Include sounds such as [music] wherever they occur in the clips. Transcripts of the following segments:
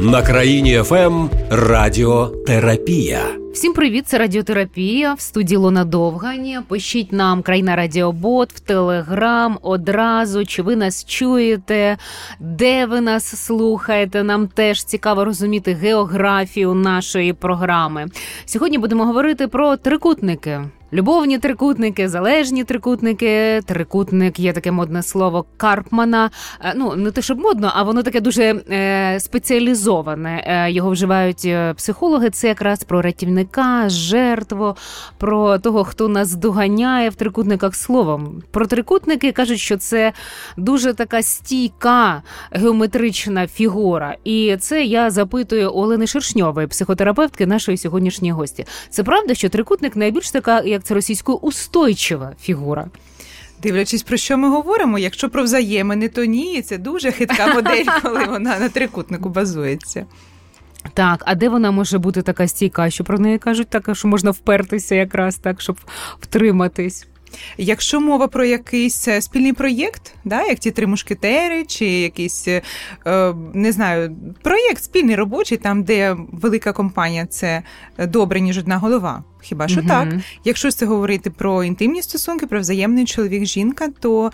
На країні ФМ Радіотерапія. Всім привіт, це радіотерапія в студії Лона Довгані. Пишіть нам крайна Радіобот в Телеграм одразу. Чи ви нас чуєте? Де ви нас слухаєте? Нам теж цікаво розуміти географію нашої програми. Сьогодні будемо говорити про трикутники. Любовні трикутники, залежні трикутники. Трикутник є таке модне слово Карпмана. Е, ну не те, щоб модно, а воно таке дуже е, спеціалізоване. Е, його вживають е, психологи. Це якраз про рятівника, жертву, про того, хто нас доганяє в трикутниках словом. Про трикутники кажуть, що це дуже така стійка геометрична фігура. І це я запитую Олени Шершньової, психотерапевтки нашої сьогоднішньої гості. Це правда, що трикутник найбільш така як це російською устойчива фігура. Дивлячись, про що ми говоримо, якщо про взаємини, то ні, це дуже хитка [laughs] модель, коли вона на трикутнику базується. Так, а де вона може бути така стійка, що про неї кажуть, так, що можна впертися якраз так, щоб втриматись? Якщо мова про якийсь е, спільний проєкт, да, як ті три мушкетери, чи якийсь е, не знаю, проєкт спільний робочий, там де велика компанія це добре, ніж одна голова. Хіба що угу. так? Якщо це говорити про інтимні стосунки, про взаємний чоловік-жінка, то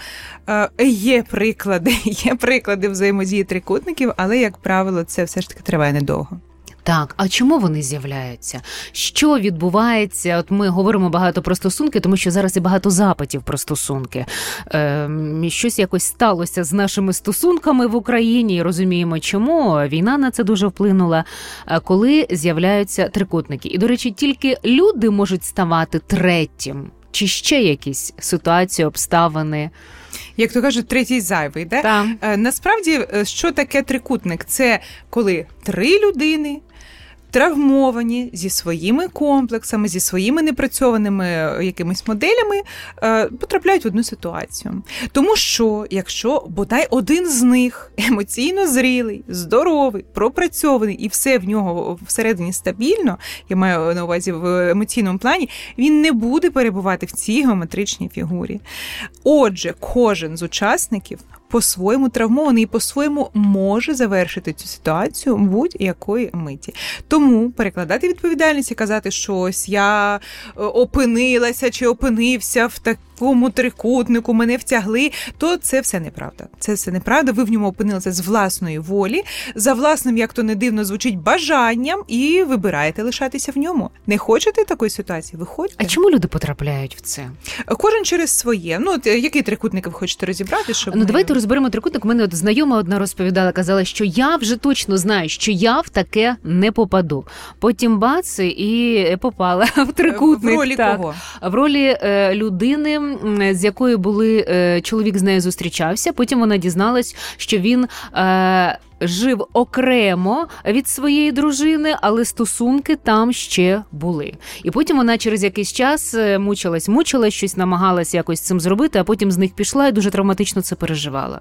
е, є приклади, [laughs] є приклади взаємодії трикутників, але як правило, це все ж таки триває недовго. Так, а чому вони з'являються? Що відбувається? От ми говоримо багато про стосунки, тому що зараз і багато запитів про стосунки. Е, Щось якось сталося з нашими стосунками в Україні, і розуміємо, чому війна на це дуже вплинула. Коли з'являються трикутники, і до речі, тільки люди можуть ставати третім, чи ще якісь ситуації, обставини. Як то кажуть, третій зайвий, де Та. насправді що таке трикутник? Це коли три людини травмовані зі своїми комплексами, зі своїми непрацьованими е, якимись моделями, е, потрапляють в одну ситуацію. Тому що, якщо бодай один з них [laughs] емоційно зрілий, здоровий, пропрацьований і все в нього всередині стабільно, я маю на увазі в емоційному плані, він не буде перебувати в цій геометричній фігурі. Отже, кожен з учасників по-своєму травмований і по-своєму може завершити цю ситуацію будь-якої миті. Тому перекладати відповідальність і казати, що ось я е, опинилася чи опинився в так такому трикутнику мене втягли, то це все неправда. Це все неправда. Ви в ньому опинилися з власної волі, за власним, як то не дивно звучить, бажанням, і вибираєте лишатися в ньому. Не хочете такої ситуації? Виходьте. А чому люди потрапляють в це? Кожен через своє. Ну от який трикутник ви хочете розібрати? Щоб ну ми... давайте розберемо трикутник. У мене от знайома одна розповідала, казала, що я вже точно знаю, що я в таке не попаду. Потім бац, і попала [laughs] в трикутник. В ролі так. кого? В ролі е, людини з якою були е, чоловік з нею зустрічався. Потім вона дізналась, що він. Е, жив окремо від своєї дружини, але стосунки там ще були. І потім вона через якийсь час е, мучилась, мучилась, щось намагалась якось цим зробити, а потім з них пішла і дуже травматично це переживала.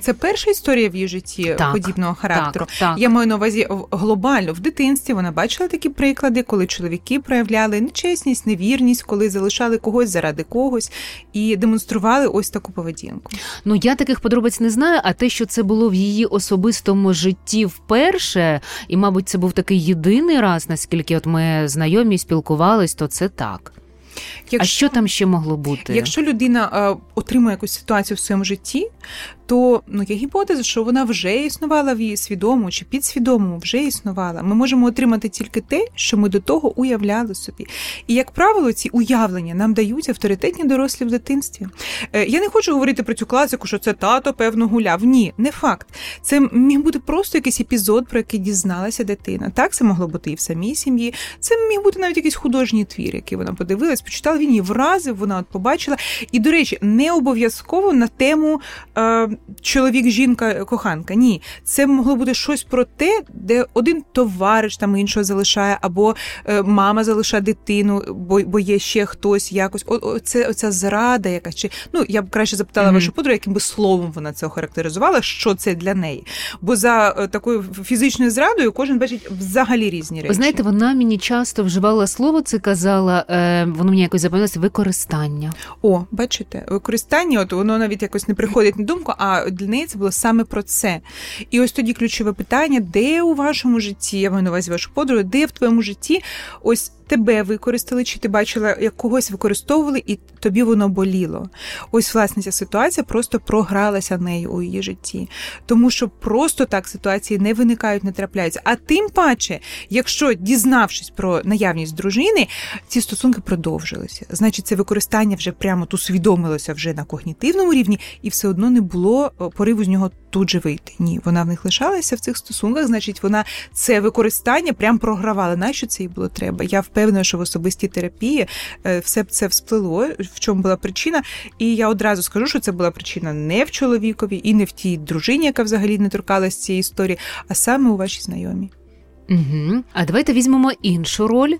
Це перша історія в її житті так, подібного характеру. Так, так. Я маю на увазі глобально в дитинстві. Вона бачила такі приклади, коли чоловіки проявляли нечесність, невірність, коли залишали когось заради когось і демонстрували ось таку поведінку. Ну я таких подробиць не знаю, а те, що це було в її особисто особистому житті вперше, і, мабуть, це був такий єдиний раз, наскільки от ми знайомі спілкувались, то це так. Якщо, а що там ще могло бути? Якщо людина е, отримує якусь ситуацію в своєму житті, то ну є гіпотеза, що вона вже існувала в її свідомому чи підсвідомому, вже існувала. Ми можемо отримати тільки те, що ми до того уявляли собі. І як правило, ці уявлення нам дають авторитетні дорослі в дитинстві. Е, я не хочу говорити про цю класику, що це тато певно гуляв. Ні, не факт. Це міг бути просто якийсь епізод, про який дізналася дитина. Так це могло бути і в самій сім'ї. Це міг бути навіть якийсь художній твір, який вона подивилась, почитала. Він її вразив, вона от побачила. І, до речі, не обов'язково на тему. Е, чоловік, жінка, коханка. Ні, це могло бути щось про те, де один товариш там іншого залишає, або е, мама залишає дитину, бо бо є ще хтось якось. О, о, це оця зрада, якась чи ну я б краще запитала mm-hmm. вашу подругу, яким би словом вона це охарактеризувала, що це для неї. Бо за е, такою фізичною зрадою кожен бачить взагалі різні речі. Ви знаєте, вона мені часто вживала слово, це казала, е, воно мені якось запам'яталося використання. О, бачите, використання, от воно навіть якось не приходить на думку, а для було саме про це. І ось тоді ключове питання: де у вашому житті, я маю на увазі вашу подругу, де в твоєму житті ось тебе використали, чи ти бачила, як когось використовували, і тобі воно боліло. Ось, власне, ця ситуація просто програлася нею у її житті. Тому що просто так ситуації не виникають, не трапляються. А тим паче, якщо дізнавшись про наявність дружини, ці стосунки продовжилися. Значить, це використання вже прямо усвідомилося вже на когнітивному рівні, і все одно не було пориву з нього тут же вийти. Ні, вона в них лишалася в цих стосунках, значить, вона це використання прям програвала. Нащо це їй було треба? Я впевнена, що в особистій терапії е, все це всплило, в чому була причина. І я одразу скажу, що це була причина не в чоловікові і не в тій дружині, яка взагалі не торкалась цієї історії, а саме у вашій знайомій. Угу. А давайте візьмемо іншу роль,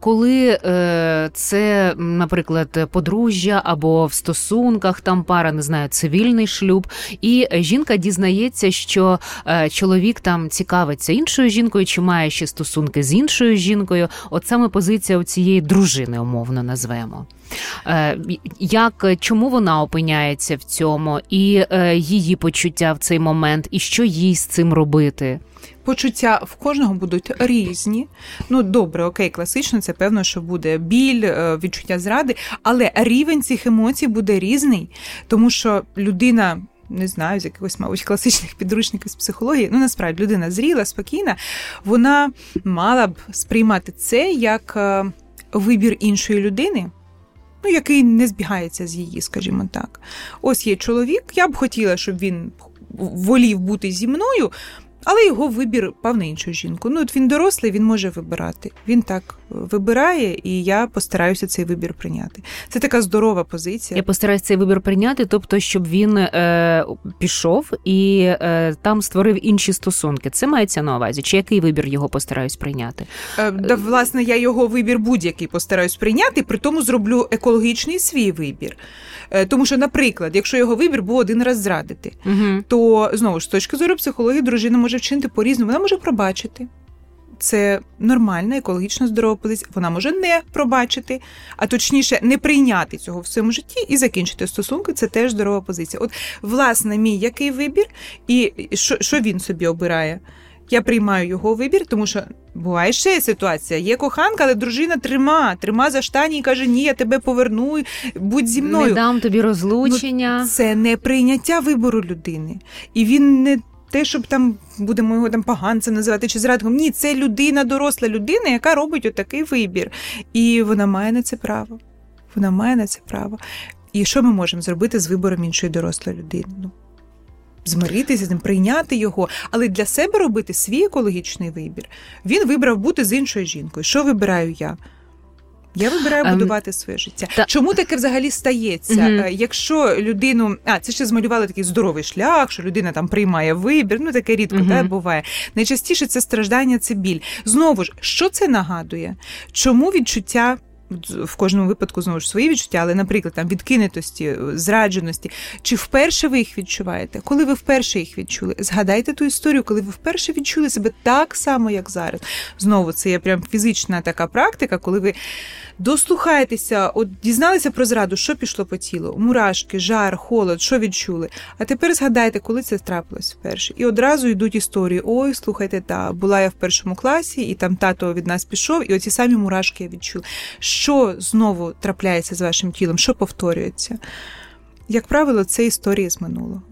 коли е, це, наприклад, подружжя або в стосунках там пара, не знаю, цивільний шлюб, і жінка дізнається, що е, чоловік там цікавиться іншою жінкою, чи має ще стосунки з іншою жінкою. От саме позиція у цієї дружини, умовно назвемо. Як чому вона опиняється в цьому, і її почуття в цей момент, і що їй з цим робити? Почуття в кожного будуть різні. Ну, добре, окей, класично, це певно, що буде біль, е, відчуття зради, але рівень цих емоцій буде різний, тому що людина. Не знаю, з якихось, мабуть, класичних підручників з психології. Ну, насправді, людина зріла, спокійна, вона мала б сприймати це як е, вибір іншої людини, ну, який не збігається з її, скажімо так. Ось є чоловік, я б хотіла, щоб він волів бути зі мною, але його вибір пав на іншу жінку. Ну, от він дорослий, він може вибирати. Він так вибирає, і я постараюся цей вибір прийняти. Це така здорова позиція. Я постараюся цей вибір прийняти, тобто, щоб він е, пішов і е, там створив інші стосунки. Це мається на увазі. Чи який вибір його постараюсь прийняти? Е, да, власне, я його вибір будь-який постараюсь прийняти, при тому зроблю екологічний свій вибір. Е, тому що, наприклад, якщо його вибір був один раз зрадити, угу. то знову ж з точки зору психології дружина може вчинити по різному, вона може пробачити це нормальна, екологічно здорова позиція. Вона може не пробачити, а точніше, не прийняти цього в своєму житті і закінчити стосунки. Це теж здорова позиція. От, власне, мій який вибір, і що, що він собі обирає. Я приймаю його вибір, тому що буває ще ситуація. Є коханка, але дружина трима, трима за штані і каже: Ні, я тебе поверну, будь зі мною. Не дам тобі розлучення. Ну, Це не прийняття вибору людини. І він не те, щоб там будемо його там поганцем називати чи зрадником. Ні, це людина, доросла людина, яка робить отакий вибір. І вона має на це право. Вона має на це право. І що ми можемо зробити з вибором іншої дорослої людини? Ну, Змиритися з ним, прийняти його, але для себе робити свій екологічний вибір. Він вибрав бути з іншою жінкою. Що вибираю я? Я вибираю ем, будувати своє життя. Та... Чому таке взагалі стається? mm Якщо людину, а це ще змалювали такий здоровий шлях, що людина там приймає вибір, ну таке рідко mm та, буває. Найчастіше це страждання, це біль. Знову ж, що це нагадує? Чому відчуття в кожному випадку знову ж свої відчуття, але, наприклад, там відкинутості, зрадженості. Чи вперше ви їх відчуваєте? Коли ви вперше їх відчули? Згадайте ту історію, коли ви вперше відчули себе так само, як зараз. Знову це є прям фізична така практика, коли ви дослухаєтеся, от дізналися про зраду, що пішло по тілу, мурашки, жар, холод, що відчули. А тепер згадайте, коли це трапилось вперше. І одразу йдуть історії: ой, слухайте, та була я в першому класі, і там тато від нас пішов, і оці самі мурашки я відчула що знову трапляється з вашим тілом, що повторюється. Як правило, це історії з минулого.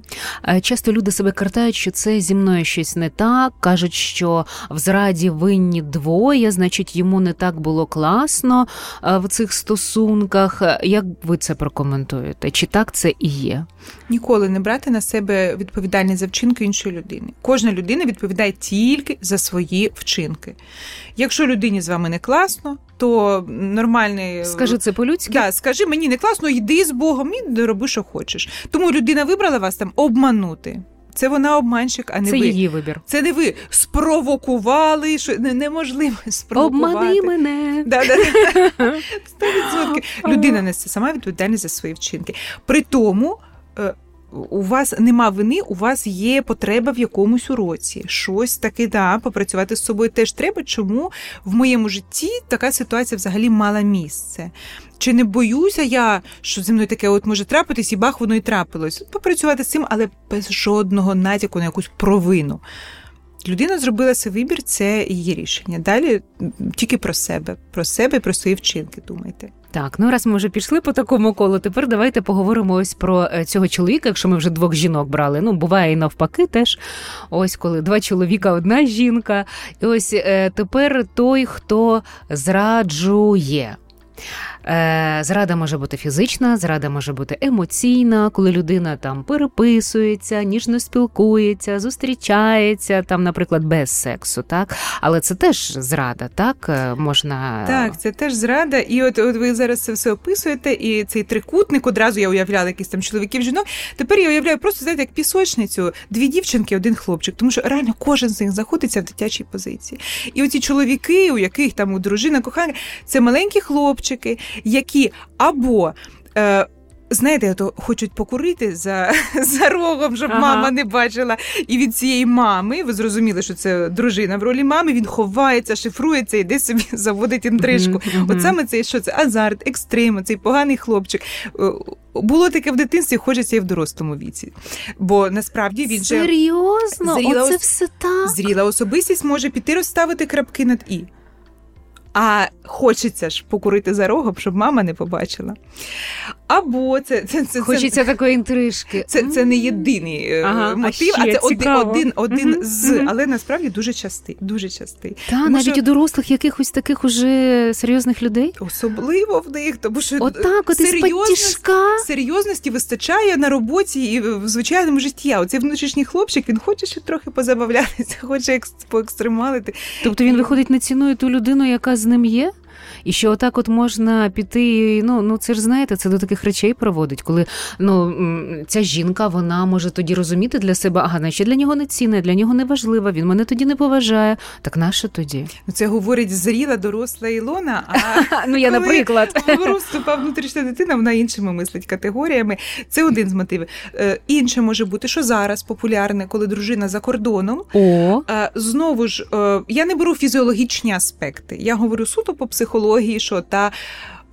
Е, часто люди себе картають, що це зі мною щось не так. кажуть, що в зраді винні двоє, значить, йому не так було класно е, в цих стосунках. Як ви це прокоментуєте? Чи так це і є? Ніколи не брати на себе відповідальність за вчинки іншої людини. Кожна людина відповідає тільки за свої вчинки. Якщо людині з вами не класно, то нормальний скажи це по-людськи? Да, скажи мені не класно, йди з Богом і роби, що хочеш. Тому людина вибрала вас там обманути. Це вона обманщик, а не це ви. її вибір. Це не ви спровокували, що неможливо [laughs] спровокувати. Обмани мене. Да, да, да. [laughs] 100%. Людина несе сама відповідальність за свої вчинки. При тому. Е, у вас нема вини, у вас є потреба в якомусь уроці. Щось таке, да, попрацювати з собою теж треба. Чому в моєму житті така ситуація взагалі мала місце? Чи не боюся я, що зі мною таке от може трапитись, і бах, воно і трапилось. Попрацювати з цим, але без жодного натяку на якусь провину. Людина зробила свій вибір, це її рішення. Далі тільки про себе, про себе і про свої вчинки. Думайте. Так, ну раз ми вже пішли по такому колу, тепер давайте поговоримо ось про е, цього чоловіка, якщо ми вже двох жінок брали. Ну, буває і навпаки, теж ось коли два чоловіка, одна жінка. І ось е, тепер той, хто зраджує. Е, зрада може бути фізична, зрада може бути емоційна, коли людина там переписується, ніжно спілкується, зустрічається там, наприклад, без сексу, так але це теж зрада, так е, можна так, це теж зрада. І от от ви зараз це все описуєте, і цей трикутник одразу я уявляла якісь там чоловіків, жінок. Тепер я уявляю просто знаєте, як пісочницю, дві дівчинки, один хлопчик, тому що реально кожен з них знаходиться в дитячій позиції. І оці чоловіки, у яких там у дружина кохання, це маленькі хлопчики які або. Е, Знаєте, то хочуть покурити за [laughs] за рогом, щоб ага. мама не бачила. І від цієї мами, ви зрозуміли, що це дружина в ролі мами, він ховається, шифрується, іде собі [laughs] заводить інтрижку. Mm-hmm. От саме це що це азарт, екстрим, цей поганий хлопчик. Е, було таке в дитинстві, хочеться і в дорослому віці. Бо насправді він же серйозно зріла, Оце все так? зріла особистість може піти розставити крапки над і. А хочеться ж покурити за рогом, щоб мама не побачила. Або це це, це хочеться це, такої інтрижки. Це це не єдиний е, ага, мотив, а, а це цікаво. один один угу, з, угу. але насправді дуже частий. Дуже частий. Та тому навіть що... у дорослих якихось таких уже серйозних людей, особливо в них, тому що отак, от серйозності, серйозності вистачає на роботі і в звичайному житті. А оцей внутрішній хлопчик він хоче ще трохи позабавлятися, [laughs] хоче поекстремалити. Тобто він виходить не цінує ту людину, яка з ним є. І що отак от можна піти. Ну ну це ж знаєте, це до таких речей проводить, коли ну ця жінка вона може тоді розуміти для себе, ага, значить для нього не цінне, для нього не важлива, він мене тоді не поважає. Так нащо тоді? Ну, це говорить зріла, доросла Ілона. А [laughs] ну я наприклад [laughs] вступа внутрішня дитина, вона іншими мислить категоріями. Це один з мотивів. Е, інше може бути, що зараз популярне, коли дружина за кордоном. О. Е, знову ж е, я не беру фізіологічні аспекти. Я говорю суто по психології психології, що та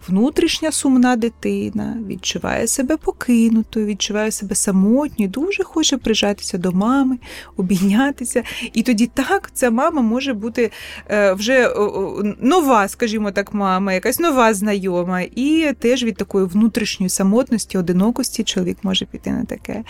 внутрішня сумна дитина відчуває себе покинутою, відчуває себе самотньою, дуже хоче прижатися до мами, обійнятися. І тоді так ця мама може бути е, вже нова, скажімо так, мама, якась нова знайома, і теж від такої внутрішньої самотності, одинокості чоловік може піти на таке.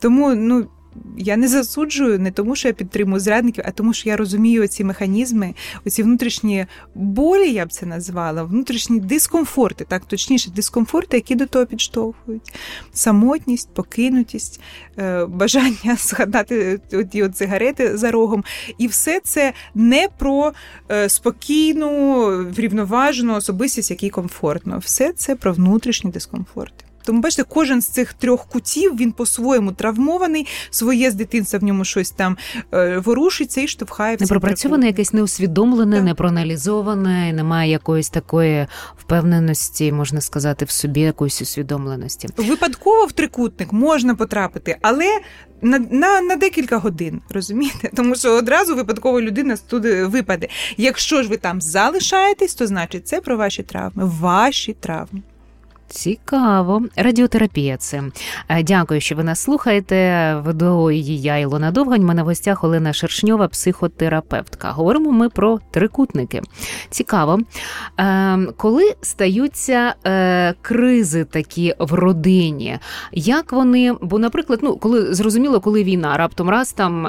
Тому, ну я не засуджую не тому, що я підтримую зрадників, а тому, що я розумію ці механізми, оці внутрішні болі, я б це назвала, внутрішні дискомфорти, так точніше, дискомфорти, які до того підштовхують. Самотність, покинутість, е, бажання [laughs] згадати ті от цигарети за рогом. І все це не про е, спокійну, врівноважену особистість, який комфортно. Все це про внутрішні дискомфорти. Тому, бачите, кожен з цих трьох кутів він по-своєму травмований, своє з дитинства в ньому щось там е, ворушиться і штовхає. Не пропрацьоване, якесь неусвідомлене, так. не проаналізоване, немає якоїсь такої впевненості, можна сказати, в собі якоїсь усвідомленості. Випадково в трикутник можна потрапити, але. На на, на декілька годин, розумієте? [laughs] Тому що одразу випадково людина туди випаде. Якщо ж ви там залишаєтесь, то значить це про ваші травми, ваші травми. Цікаво, радіотерапія. Це е, дякую, що ви нас слухаєте. Веду її я Ілона Довгань. Мене в гостях Олена Шершньова, психотерапевтка. Говоримо ми про трикутники. Цікаво, е, коли стаються е, кризи такі в родині, як вони? Бо, наприклад, ну коли зрозуміло, коли війна, раптом раз там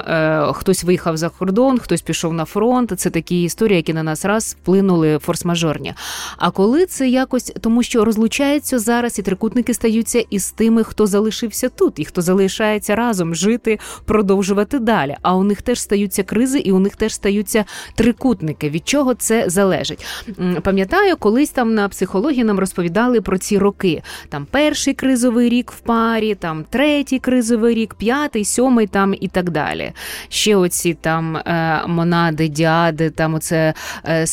хтось виїхав за кордон, хтось пішов на фронт. Це такі історії, які на нас раз вплинули форс-мажорні. А коли це якось тому, що розлучається стаються зараз, і трикутники стаються із тими, хто залишився тут, і хто залишається разом жити, продовжувати далі. А у них теж стаються кризи, і у них теж стаються трикутники. Від чого це залежить? Пам'ятаю, колись там на психології нам розповідали про ці роки. Там перший кризовий рік в парі, там третій кризовий рік, п'ятий, сьомий там і так далі. Ще оці там е, монади, діади, там оце е,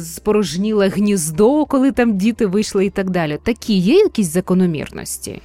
спорожніле гніздо, коли там діти вийшли і так далі такі є якісь закономірності?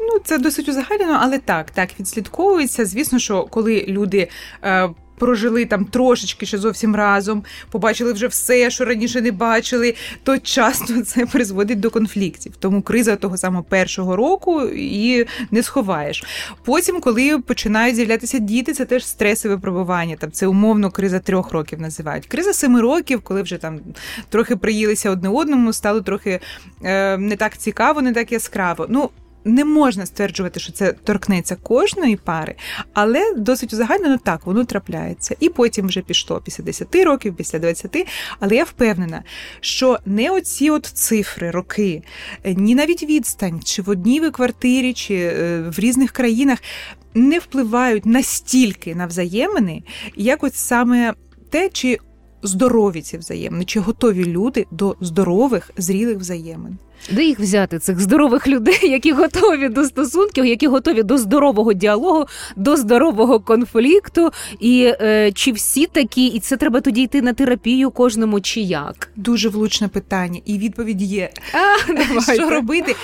Ну, це досить узагальнено, але так, так відслідковується. Звісно, що коли люди. Е, прожили там трошечки ще зовсім разом, побачили вже все, що раніше не бачили, то часто [laughs] це призводить до конфліктів. Тому криза того самого першого року і не сховаєш. Потім, коли починають з'являтися діти, це теж стресове пробування. Там це умовно криза трьох років називають. Криза семи років, коли вже там трохи приїлися одне одному, стало трохи е, не так цікаво, не так яскраво. Ну, не можна стверджувати, що це торкнеться кожної пари, але досить узагальнено так, воно трапляється. І потім вже пішло після 10 років, після 20. Але я впевнена, що не оці от цифри, роки, ні навіть відстань, чи в одній ви квартирі, чи е, в різних країнах не впливають настільки на взаємини, як от саме те, чи здорові ці взаємини, чи готові люди до здорових, зрілих взаємин. Де їх взяти цих здорових людей, [laughs] які готові до стосунків, які готові до здорового діалогу, до здорового конфлікту, і е, чи всі такі, і це треба тоді йти на терапію кожному, чи як? Дуже влучне питання, і відповідь є. А. [laughs] Що робити?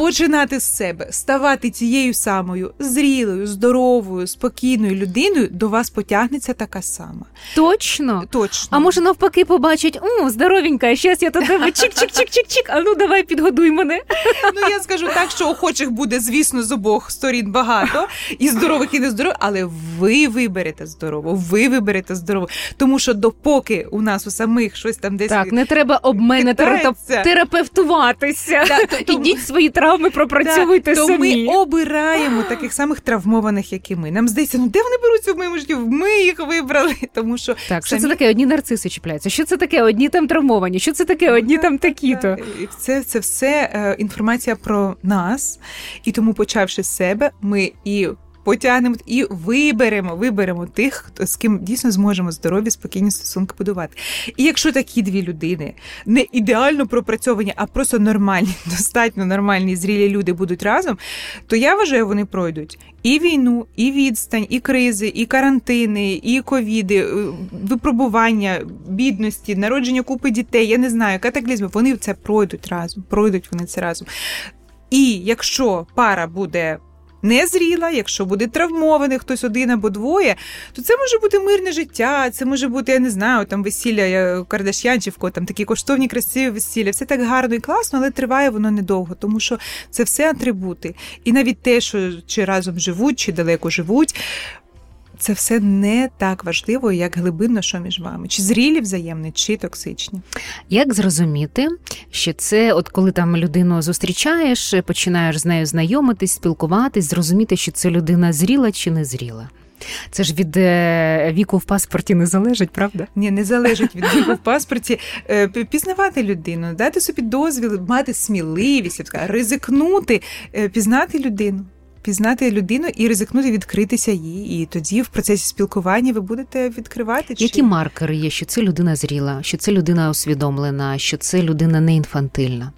Починати з себе, ставати цією самою зрілою, здоровою, спокійною людиною, до вас потягнеться така сама. Точно? Точно. А може навпаки побачить, о, здоровенька, щас я тебе чик-чик-чик-чик-чик, а ну давай підгодуй мене. [laughs] Ну я скажу так, що охочих буде, звісно, з обох сторін багато, і здорових, і нездорових, але ви виберете здорово, ви виберете здорово. Тому що допоки у нас у самих щось там десь. Так, не треба об мене терапевтуватися. Ідіть свої травми пропрацьовуйте то самі. ми обираємо таких самих травмованих, як і ми. Нам здається, ну де вони беруться в моєму житті? Ми їх вибрали, [laughs] тому що так, самі... що це таке? Одні нарциси чіпляються. Що це таке? Одні там травмовані? Що це таке? Одні там такі-то. Це, це все е, інформація про нас, і тому, почавши з себе, ми і потягнемо і виберемо, виберемо тих, хто з ким дійсно зможемо здорові, спокійні стосунки будувати. І якщо такі дві людини не ідеально пропрацьовані, а просто нормальні, [laughs] достатньо нормальні, зрілі люди будуть разом, то я вважаю, вони пройдуть і війну, і відстань, і кризи, і карантини, і ковіди, е, випробування, бідності, народження купи дітей. Я не знаю, катаклізми. Вони це пройдуть разом, пройдуть вони це разом. І якщо пара буде незріла, якщо буде травмований хтось один або двоє, то це може бути мирне життя, це може бути, я не знаю, там весілля Кардашянчівко, там такі коштовні, красиві весілля. Все так гарно і класно, але триває воно недовго, тому що це все атрибути. І навіть те, що чи разом живуть, чи далеко живуть, це все не так важливо, як глибинно, що між вами, чи зрілі взаємні, чи токсичні. Як зрозуміти, що це, от коли там людину зустрічаєш, починаєш з нею знайомитись, спілкуватись, зрозуміти, що це людина зріла чи не зріла? Це ж від е, віку в паспорті не залежить, правда? Ні, не залежить від віку в паспорті. Е, пізнавати людину, дати собі дозвіл, мати сміливість, ризикнути, е, пізнати людину пізнати людину і ризикнути відкритися їй. І тоді в процесі спілкування ви будете відкривати. Чи... Які маркери є, що це людина зріла, що це людина усвідомлена, що це людина не інфантильна?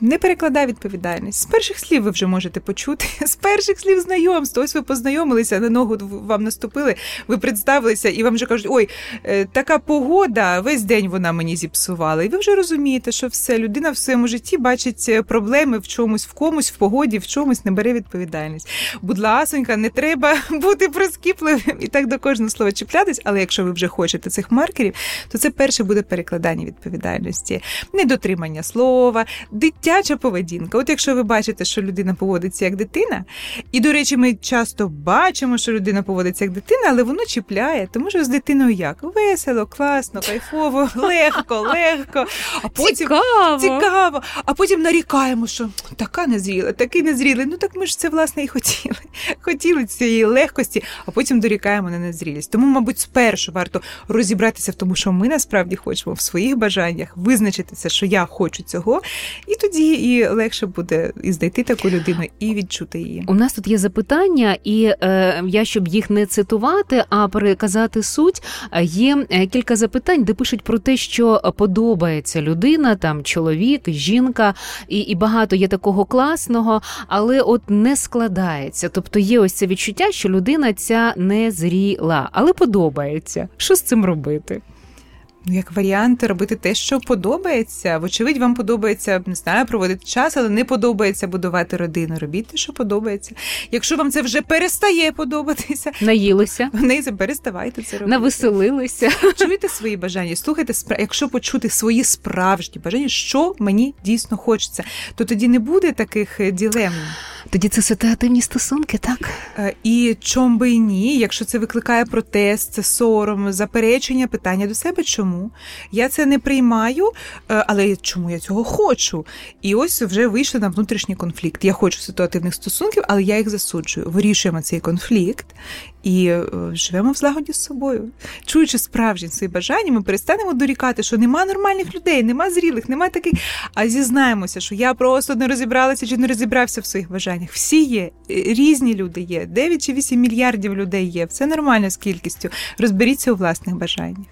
Не перекладай відповідальність. З перших слів ви вже можете почути, [laughs] з перших слів знайомства. Ось ви познайомилися, на ногу вам наступили, ви представилися, і вам вже кажуть, ой, е, така погода, весь день вона мені зіпсувала. І ви вже розумієте, що все, людина в своєму житті бачить е, проблеми в чомусь, в комусь, в погоді, в чомусь не бере відповідальність. Будь ласонька, не треба [laughs] бути прискіпливим і так до кожного слова чіплятись, але якщо ви вже хочете цих маркерів, то це перше буде перекладання відповідальності, недотримання слова, дитя дитяча поведінка. От якщо ви бачите, що людина поводиться як дитина, і, до речі, ми часто бачимо, що людина поводиться як дитина, але воно чіпляє, тому що з дитиною як весело, класно, кайфово, [laughs] легко, легко. А потім цікаво. цікаво. А потім нарікаємо, що така незріла, такий незрілий. Ну так ми ж це власне і хотіли. Хотіли цієї легкості, а потім дорікаємо на незрілість. Тому, мабуть, спершу варто розібратися в тому, що ми насправді хочемо в своїх бажаннях, визначитися, що я хочу цього, і тоді тоді і легше буде і знайти таку людину і відчути її. У нас тут є запитання, і е, я щоб їх не цитувати, а переказати суть. Є е, кілька запитань, де пишуть про те, що подобається людина, там чоловік, жінка, і і багато є такого класного, але от не складається. Тобто є ось це відчуття, що людина ця не зріла, але подобається. Що з цим робити? Як варіант робити те, що подобається. Вочевидь, вам подобається не знаю, проводити час, але не подобається будувати родину. Робіть те, що подобається. Якщо вам це вже перестає подобатися, наїлися, [laughs] не переставайте це робити. Навеселилися. Чуєте свої бажання, слухайте якщо почути свої справжні бажання, що мені дійсно хочеться, то тоді не буде таких е, ділем. Тоді це ситуативні стосунки, так? Е, і чом би і ні, якщо це викликає протест, це сором, заперечення, питання до себе, чому? Я це не приймаю, е, але чому я цього хочу? І ось вже вийшли на внутрішній конфлікт. Я хочу ситуативних стосунків, але я їх засуджую. Вирішуємо цей конфлікт і е, живемо в злагоді з собою. Чуючи справжні свої бажання, ми перестанемо дорікати, що нема нормальних людей, нема зрілих, нема таких. А зізнаємося, що я просто не розібралася чи не розібрався в своїх бажаннях. Всі є, е, різні люди є, 9 чи 8 мільярдів людей є. Все нормально з кількістю. Розберіться у власних бажаннях.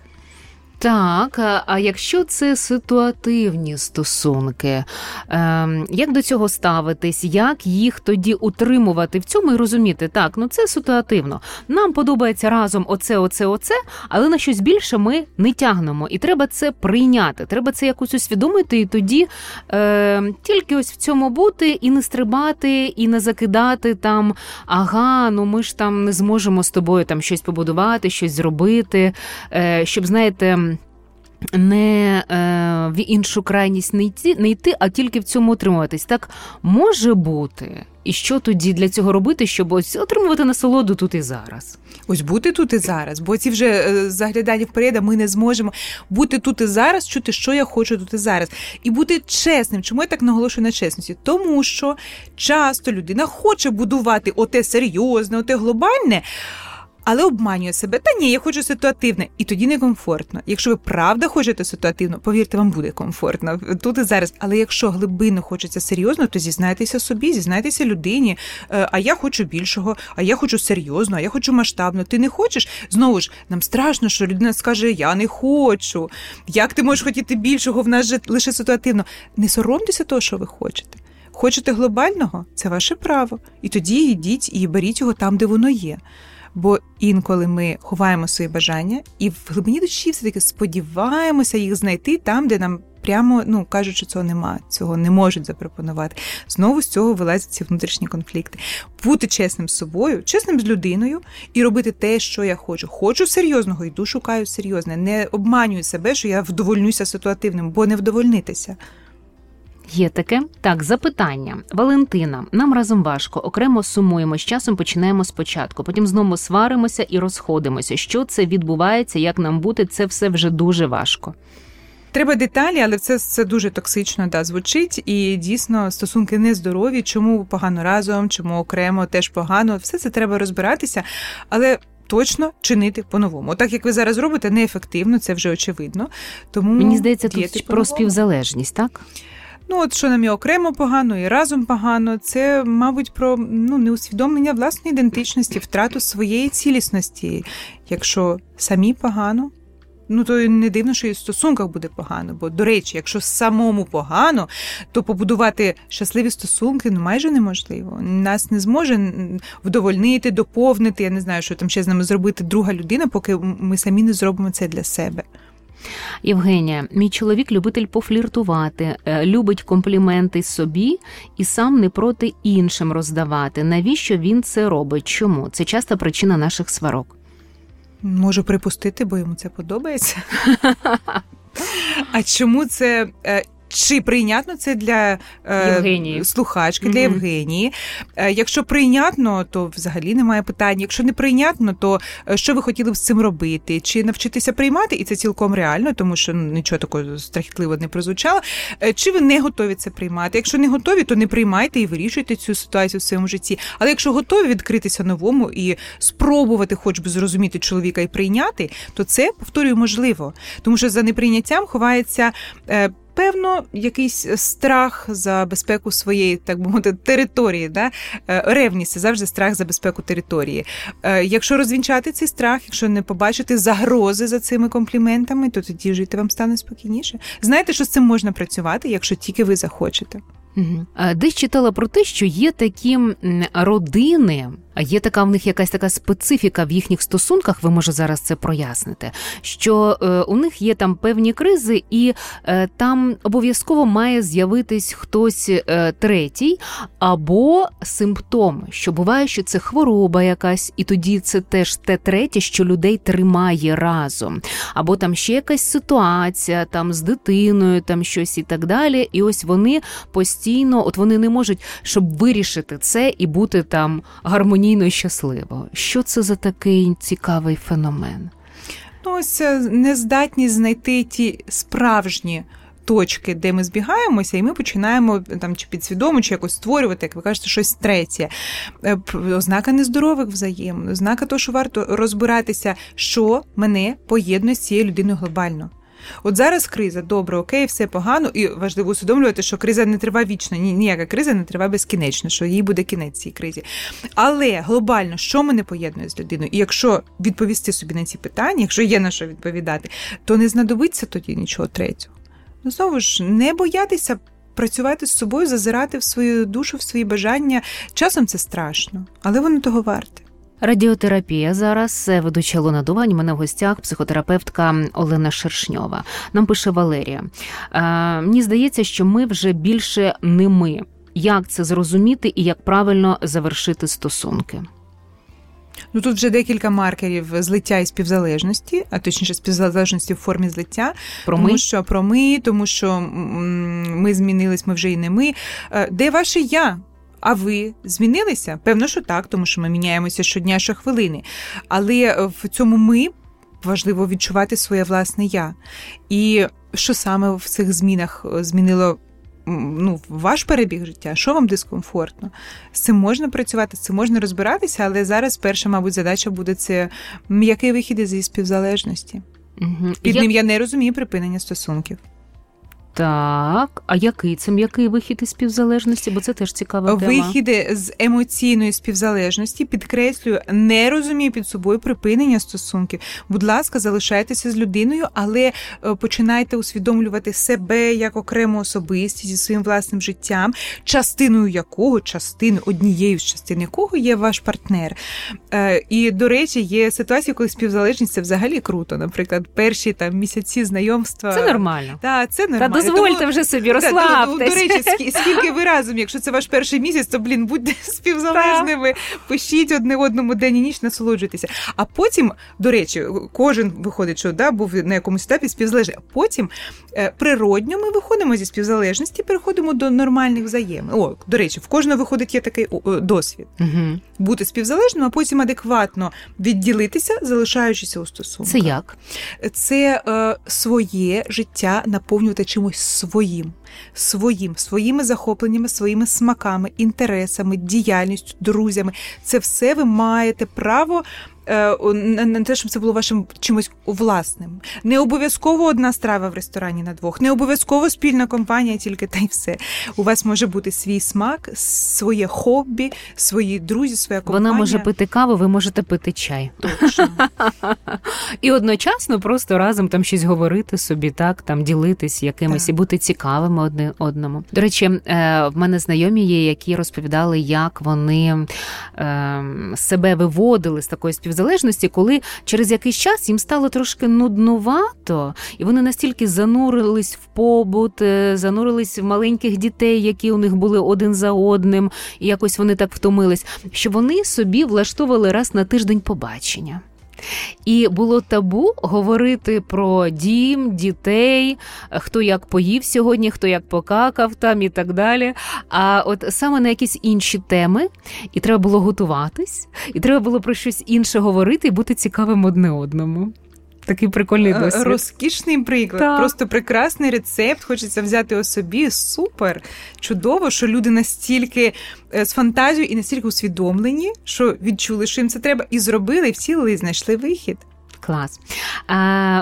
Так, а якщо це ситуативні стосунки, ем, як до цього ставитись, як їх тоді утримувати в цьому і розуміти, так, ну це ситуативно. Нам подобається разом оце, оце, оце, але на щось більше ми не тягнемо. І треба це прийняти. Треба це якось усвідомити, і тоді е, тільки ось в цьому бути і не стрибати, і не закидати там, ага, ну ми ж там не зможемо з тобою там щось побудувати, щось зробити, е, щоб знаєте не е, в іншу крайність не йти, не йти, а тільки в цьому утримуватись. Так може бути. І що тоді для цього робити, щоб ось отримувати насолоду тут і зараз? Ось бути тут і зараз, бо ці вже е, заглядання вперед, ми не зможемо бути тут і зараз, чути, що я хочу тут і зараз, і бути чесним. Чому я так наголошую на чесності? Тому що часто людина хоче будувати оте серйозне, оте глобальне але обманює себе. Та ні, я хочу ситуативне, і тоді некомфортно. Якщо ви правда хочете ситуативно, повірте, вам буде комфортно тут і зараз. Але якщо глибинно хочеться серйозно, то зізнайтеся собі, зізнайтеся людині. Е, а я хочу більшого, а я хочу серйозно, а я хочу масштабно. Ти не хочеш? Знову ж нам страшно, що людина скаже: Я не хочу. Як ти можеш хотіти більшого? В нас же лише ситуативно. Не соромтеся того, що ви хочете. Хочете глобального? Це ваше право. І тоді йдіть і беріть його там, де воно є. Бо інколи ми ховаємо свої бажання і в глибині душі все таки сподіваємося їх знайти там, де нам. Прямо ну кажуть, що цього нема, цього не можуть запропонувати. Знову з цього вилазять ці внутрішні конфлікти. Бути чесним з собою, чесним з людиною і робити те, що я хочу. Хочу серйозного, йду шукаю серйозне. Не обманюю себе, що я вдовольнюся ситуативним, бо не вдовольнитися. Є таке так, запитання. Валентина, нам разом важко, окремо сумуємо з часом. Починаємо спочатку, потім знову сваримося і розходимося. Що це відбувається, як нам бути? Це все вже дуже важко. Треба деталі, але це це дуже токсично да, звучить, і дійсно стосунки нездорові. Чому погано разом, чому окремо теж погано. Все це треба розбиратися, але. Точно чинити по-новому. Так як ви зараз робите, неефективно, це вже очевидно. Тому мені здається, тут про співзалежність, так? Ну, от що нам і окремо погано, і разом погано, це, мабуть, про ну, неусвідомлення власної ідентичності, втрату своєї цілісності. Якщо самі погано, ну то не дивно, що і в стосунках буде погано. Бо, до речі, якщо самому погано, то побудувати щасливі стосунки ну майже неможливо. Нас не зможе вдовольнити, доповнити. Я не знаю, що там ще з нами зробити друга людина, поки ми самі не зробимо це для себе. Євгенія, мій чоловік любитель пофліртувати, е, любить компліменти собі і сам не проти іншим роздавати. Навіщо він це робить? Чому? Це часта причина наших сварок. Можу припустити, бо йому це подобається. [laughs] А чому це е, чи прийнятно це для е, Євгенії. слухачки, для mm-hmm. Євгенії? Е, якщо прийнятно, то взагалі немає питань. Якщо не прийнятно, то е, що ви хотіли б з цим робити? Чи навчитися приймати? І це цілком реально, тому що ну, нічого такого страхітливо не прозвучало. Е, чи ви не готові це приймати? Якщо не готові, то не приймайте і вирішуйте цю ситуацію в своєму житті. Але якщо готові відкритися новому і спробувати, хоч би зрозуміти чоловіка і прийняти, то це повторюю можливо, тому що за неприйняттям ховається. Певно, якийсь страх за безпеку своєї, так би мовити, території. Да? Е, ревність це завжди страх за безпеку території. Е, якщо розвінчати цей страх, якщо не побачити загрози за цими компліментами, то тоді жити вам стане спокійніше. Знаєте, що з цим можна працювати, якщо тільки ви захочете. Угу. Десь читала про те, що є такі родини, Є така в них якась така специфіка в їхніх стосунках, ви може зараз це проясните, що е, у них є там певні кризи, і е, там обов'язково має з'явитись хтось е, третій або симптом, що буває, що це хвороба якась, і тоді це теж те третє, що людей тримає разом, або там ще якась ситуація, там з дитиною, там щось і так далі. І ось вони постійно, от вони не можуть, щоб вирішити це і бути там гармонійно і щасливо. Що це за такий цікавий феномен? Ну, ось е, нездатність знайти ті справжні. Точки, де ми збігаємося, і ми починаємо там чи підсвідомо, чи якось створювати, як ви кажете, щось третє. Е, ознака нездорових взаємин, ознака того, що варто розбиратися, що мене поєднує з цією людиною глобально. От зараз криза, добре, окей, все погано, і важливо усвідомлювати, що криза не триває вічно. Ні, ніяка криза не триває безкінечно, що їй буде кінець цій кризі. Але глобально, що мене поєднує з людиною? І якщо відповісти собі на ці питання, якщо є на що відповідати, то не знадобиться тоді нічого третього. Ну знову ж не боятися. Працювати з собою, зазирати в свою душу, в свої бажання. Часом це страшно, але воно того варте. Радіотерапія зараз ведуча Луна Дувань. Мене в гостях психотерапевтка Олена Шершньова. Нам пише Валерія. Е, мені здається, що ми вже більше не ми. Як це зрозуміти і як правильно завершити стосунки? Ну тут вже декілька маркерів злиття і співзалежності, а точніше співзалежності в формі злиття. Про тому ми? що про ми, тому що ми змінились, ми вже і не ми. Е, де ваше я? А ви змінилися? Певно, що так, тому що ми міняємося щодня, щохвилини. Але в цьому ми важливо відчувати своє власне я. І що саме в цих змінах змінило ну, Ваш перебіг життя, що вам дискомфортно? З цим можна працювати, з цим можна розбиратися, але зараз перша, мабуть, задача буде це м'який вихід зі співзалежності. Угу. Під я... ним я не розумію припинення стосунків. Так, а який це м'який вихід із співзалежності? Бо це теж цікава тема. Вихід з емоційної співзалежності, підкреслюю, не розумію під собою припинення стосунків. Будь ласка, залишайтеся з людиною, але е, починайте усвідомлювати себе як окрему особистість зі своїм власним життям, частиною якого частини однією з частин якого є ваш партнер. Е, і, до речі, є ситуації, коли співзалежність це взагалі круто. Наприклад, перші там місяці знайомства. Це нормально. Так, це нормально дозвольте Тому, вже собі розслабтесь. До, речі, скільки ви разом, якщо це ваш перший місяць, то блін, будьте [laughs] співзалежними, пишіть одне одному день і ніч, насолоджуйтеся. А потім, до речі, кожен виходить, що да, був на якомусь етапі співзалежний. А потім е, природньо ми виходимо зі співзалежності, переходимо до нормальних взаємин. О, до речі, в кожного виходить є такий досвід. Угу. Бути співзалежним, а потім адекватно відділитися, залишаючися у стосунках. Це як? Це е, своє життя наповнювати чимось чимось своїм, своїм, своїми захопленнями, своїми смаками, інтересами, діяльністю, друзями. Це все ви маєте право Е, на те, щоб це було вашим чимось власним. Не обов'язково одна страва в ресторані на двох, не обов'язково спільна компанія, тільки та й все. У вас може бути свій смак, своє хобі, свої друзі, своя компанія. Вона може пити каву, ви можете пити чай. Точно. І одночасно просто разом там щось говорити собі, так там ділитись якимось і бути цікавими одне одному. До речі, е, в мене знайомі є, які розповідали, як вони ем, себе виводили з такої співпраці співзалежності, коли через якийсь час їм стало трошки нуднувато, і вони настільки занурились в побут, е, занурились в маленьких дітей, які у них були один за одним, і якось вони так втомились, що вони собі влаштовували раз на тиждень побачення. І було табу говорити про дім, дітей, хто як поїв сьогодні, хто як покакав там і так далі. А от саме на якісь інші теми, і треба було готуватись, і треба було про щось інше говорити і бути цікавим одне одному. Такий прикольний е, досвід. Розкішний приклад, так. просто прекрасний рецепт. Хочеться взяти у собі. Супер, чудово, що люди настільки е, з фантазією і настільки усвідомлені, що відчули, що їм це треба, і зробили, і вцілили, і знайшли вихід. Клас.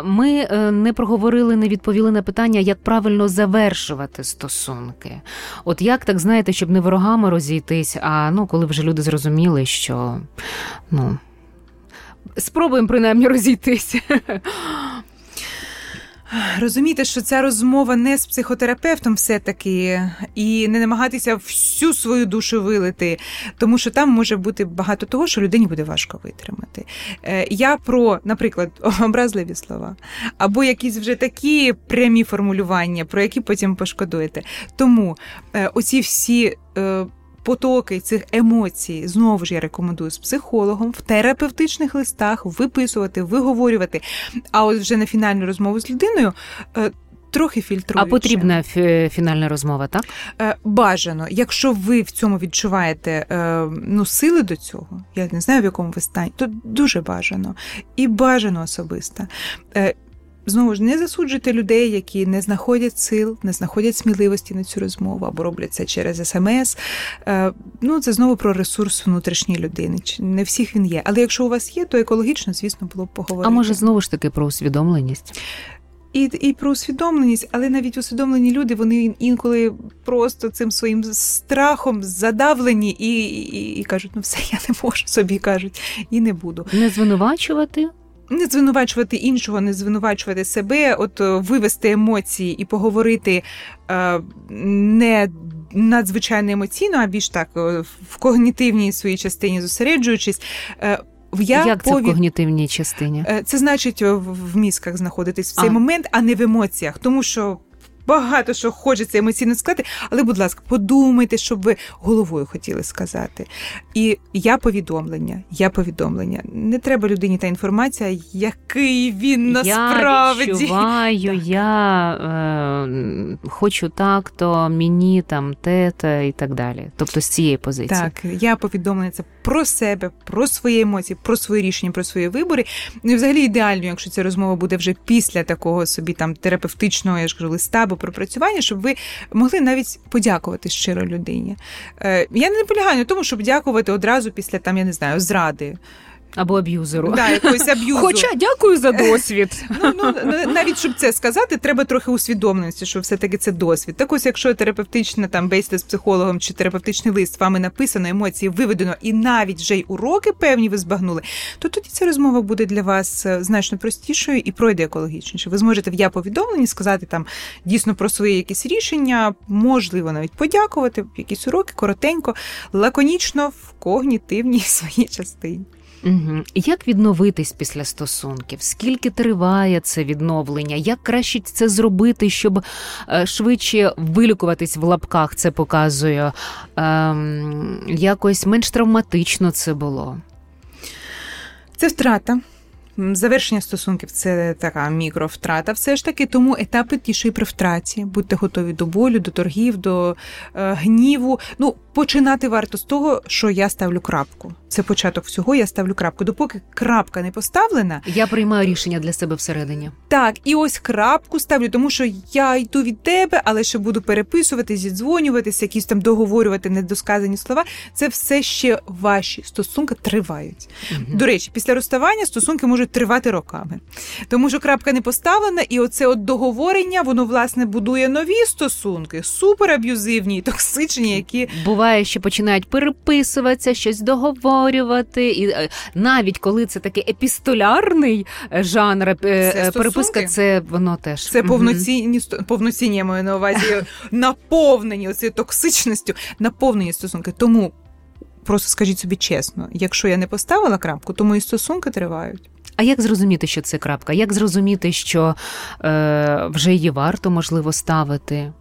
Ми е, не проговорили, не відповіли на питання, як правильно завершувати стосунки. От як так знаєте, щоб не ворогами розійтись, а ну коли вже люди зрозуміли, що ну. Спробуємо принаймні розійтися. Розуміти, що ця розмова не з психотерапевтом, все-таки, і не намагатися всю свою душу вилити, тому що там може бути багато того, що людині буде важко витримати. Е, я про, наприклад, [laughs] образливі слова, або якісь вже такі прямі формулювання, про які потім пошкодуєте. Тому е, оці всі. Потоки цих емоцій знову ж я рекомендую з психологом в терапевтичних листах виписувати, виговорювати. А от вже на фінальну розмову з людиною. Е, трохи фільтруючи. А потрібна фінальна розмова, так? Е, бажано, якщо ви в цьому відчуваєте е, ну, сили до цього, я не знаю, в якому ви стані, то дуже бажано. І бажано особисто. Знову ж не засуджуйте людей, які не знаходять сил, не знаходять сміливості на цю розмову або роблять це через смс. Е, ну, це знову про ресурс внутрішньої людини. Не всіх він є. Але якщо у вас є, то екологічно, звісно, було б поговорити. А може знову ж таки про усвідомленість? І і про усвідомленість, але навіть усвідомлені люди вони інколи просто цим своїм страхом задавлені і і, і кажуть, ну все, я не можу собі кажуть, і не буду. Не звинувачувати не звинувачувати іншого, не звинувачувати себе, от е, вивести емоції і поговорити е, не надзвичайно емоційно, а більш так е, в когнітивній своїй частині зосереджуючись. Я Як це повід... в когнітивній частині? Це значить в мізках знаходитись в цей а. момент, а не в емоціях, тому що багато що хочеться емоційно сказати, але, будь ласка, подумайте, щоб ви головою хотіли сказати. І я повідомлення, я повідомлення. Не треба людині та інформація, який він насправді. Я відчуваю, я е, хочу так, то мені там те і так далі. Тобто з цієї позиції. Так, я повідомлення це про себе, про свої емоції, про свої рішення, про свої вибори. Ну і взагалі ідеально, якщо ця розмова буде вже після такого собі там терапевтичного, я ж кажу, листа або пропрацювання, щоб ви могли навіть подякувати щиро людині. Е, Я не наполягаю на тому, щоб дякувати одразу після там, я не знаю, зради. Або аб'юзеру. Да, якогось аб'юзу. Хоча дякую за досвід. Ну, ну, Навіть щоб це сказати, треба трохи усвідомленості, що все-таки це досвід. Так ось, якщо терапевтична там бесіда з психологом чи терапевтичний лист вами написано, емоції виведено, і навіть вже й уроки певні ви збагнули, то тоді ця розмова буде для вас е, значно простішою і пройде екологічніше. Ви зможете в я повідомленні сказати там дійсно про свої якісь рішення, можливо, навіть подякувати, якісь уроки коротенько, лаконічно в когнітивній [laughs] своїй частині. Угу. Як відновитись після стосунків? Скільки триває це відновлення? Як краще це зробити, щоб е, швидше вилікуватись в лапках? Це показує ем, якось менш травматично це було? Це втрата. Завершення стосунків це така мікровтрата. Все ж таки, тому етапи тіші при втраті. Будьте готові до болю, до торгів, до е, гніву. Ну, починати варто з того, що я ставлю крапку. Це початок всього. Я ставлю крапку. Допоки крапка не поставлена, я приймаю рішення для себе всередині. Так, і ось крапку ставлю, тому що я йду від тебе, але ще буду переписувати, зідзвонюватися, якісь там договорювати недосказані слова. Це все ще ваші стосунки тривають. Угу. До речі, після розставання стосунки можуть тривати роками, тому що крапка не поставлена, і оце от договорення, воно власне будує нові стосунки, супераб'юзивні, токсичні, які буває, що починають переписуватися, щось договорювати, і е, навіть коли це такий епістолярний е, жанр е, це переписка, це воно теж це повноцінні повноцінні я маю на увазі [laughs] наповнені оцією токсичністю, наповнені стосунки. Тому просто скажіть собі чесно, якщо я не поставила крапку, то мої стосунки тривають. А як зрозуміти, що це крапка? Як зрозуміти, що е, вже її варто можливо ставити?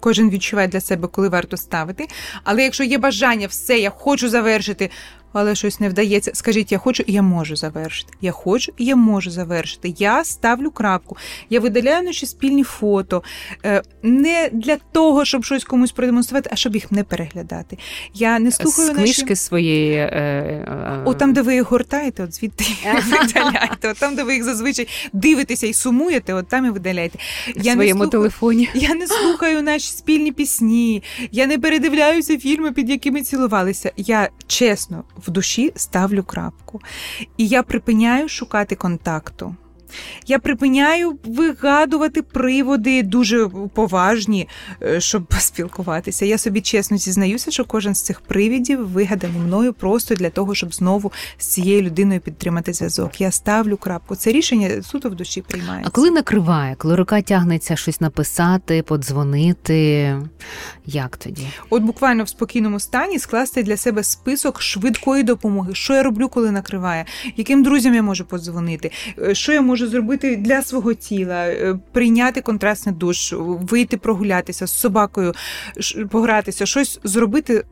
Кожен відчуває для себе, коли варто ставити. Але якщо є бажання, все, я хочу завершити, але щось не вдається. Скажіть, я хочу і я можу завершити. Я хочу і я можу завершити. Я ставлю крапку. Я видаляю наші спільні фото е, не для того, щоб щось комусь продемонструвати, а щоб їх не переглядати. Я не слухаю З книжки наші... своєї. Е, е... От там, де ви їх гортаєте, от звідти [laughs] видаляєте. От там, де ви їх зазвичай дивитеся і сумуєте, от там і видаляєте. Я В своєму слухаю... телефоні. Я не слухаю наші спільні пісні. Я не передивляюся фільми, під якими цілувалися. Я чесно в душі ставлю крапку. І я припиняю шукати контакту. Я припиняю вигадувати приводи дуже поважні, е, щоб поспілкуватися. Я собі чесно зізнаюся, що кожен з цих привідів вигаданий мною просто для того, щоб знову з цією людиною підтримати зв'язок. Я ставлю крапку. Це рішення суто в душі приймається. А коли накриває, коли рука тягнеться щось написати, подзвонити, як тоді? От буквально в спокійному стані скласти для себе список швидкої допомоги, що я роблю, коли накриває, яким друзям я можу подзвонити, е, що я можу зробити для свого тіла, е, прийняти контрастний душ, вийти прогулятися з собакою, погратися, щось зробити.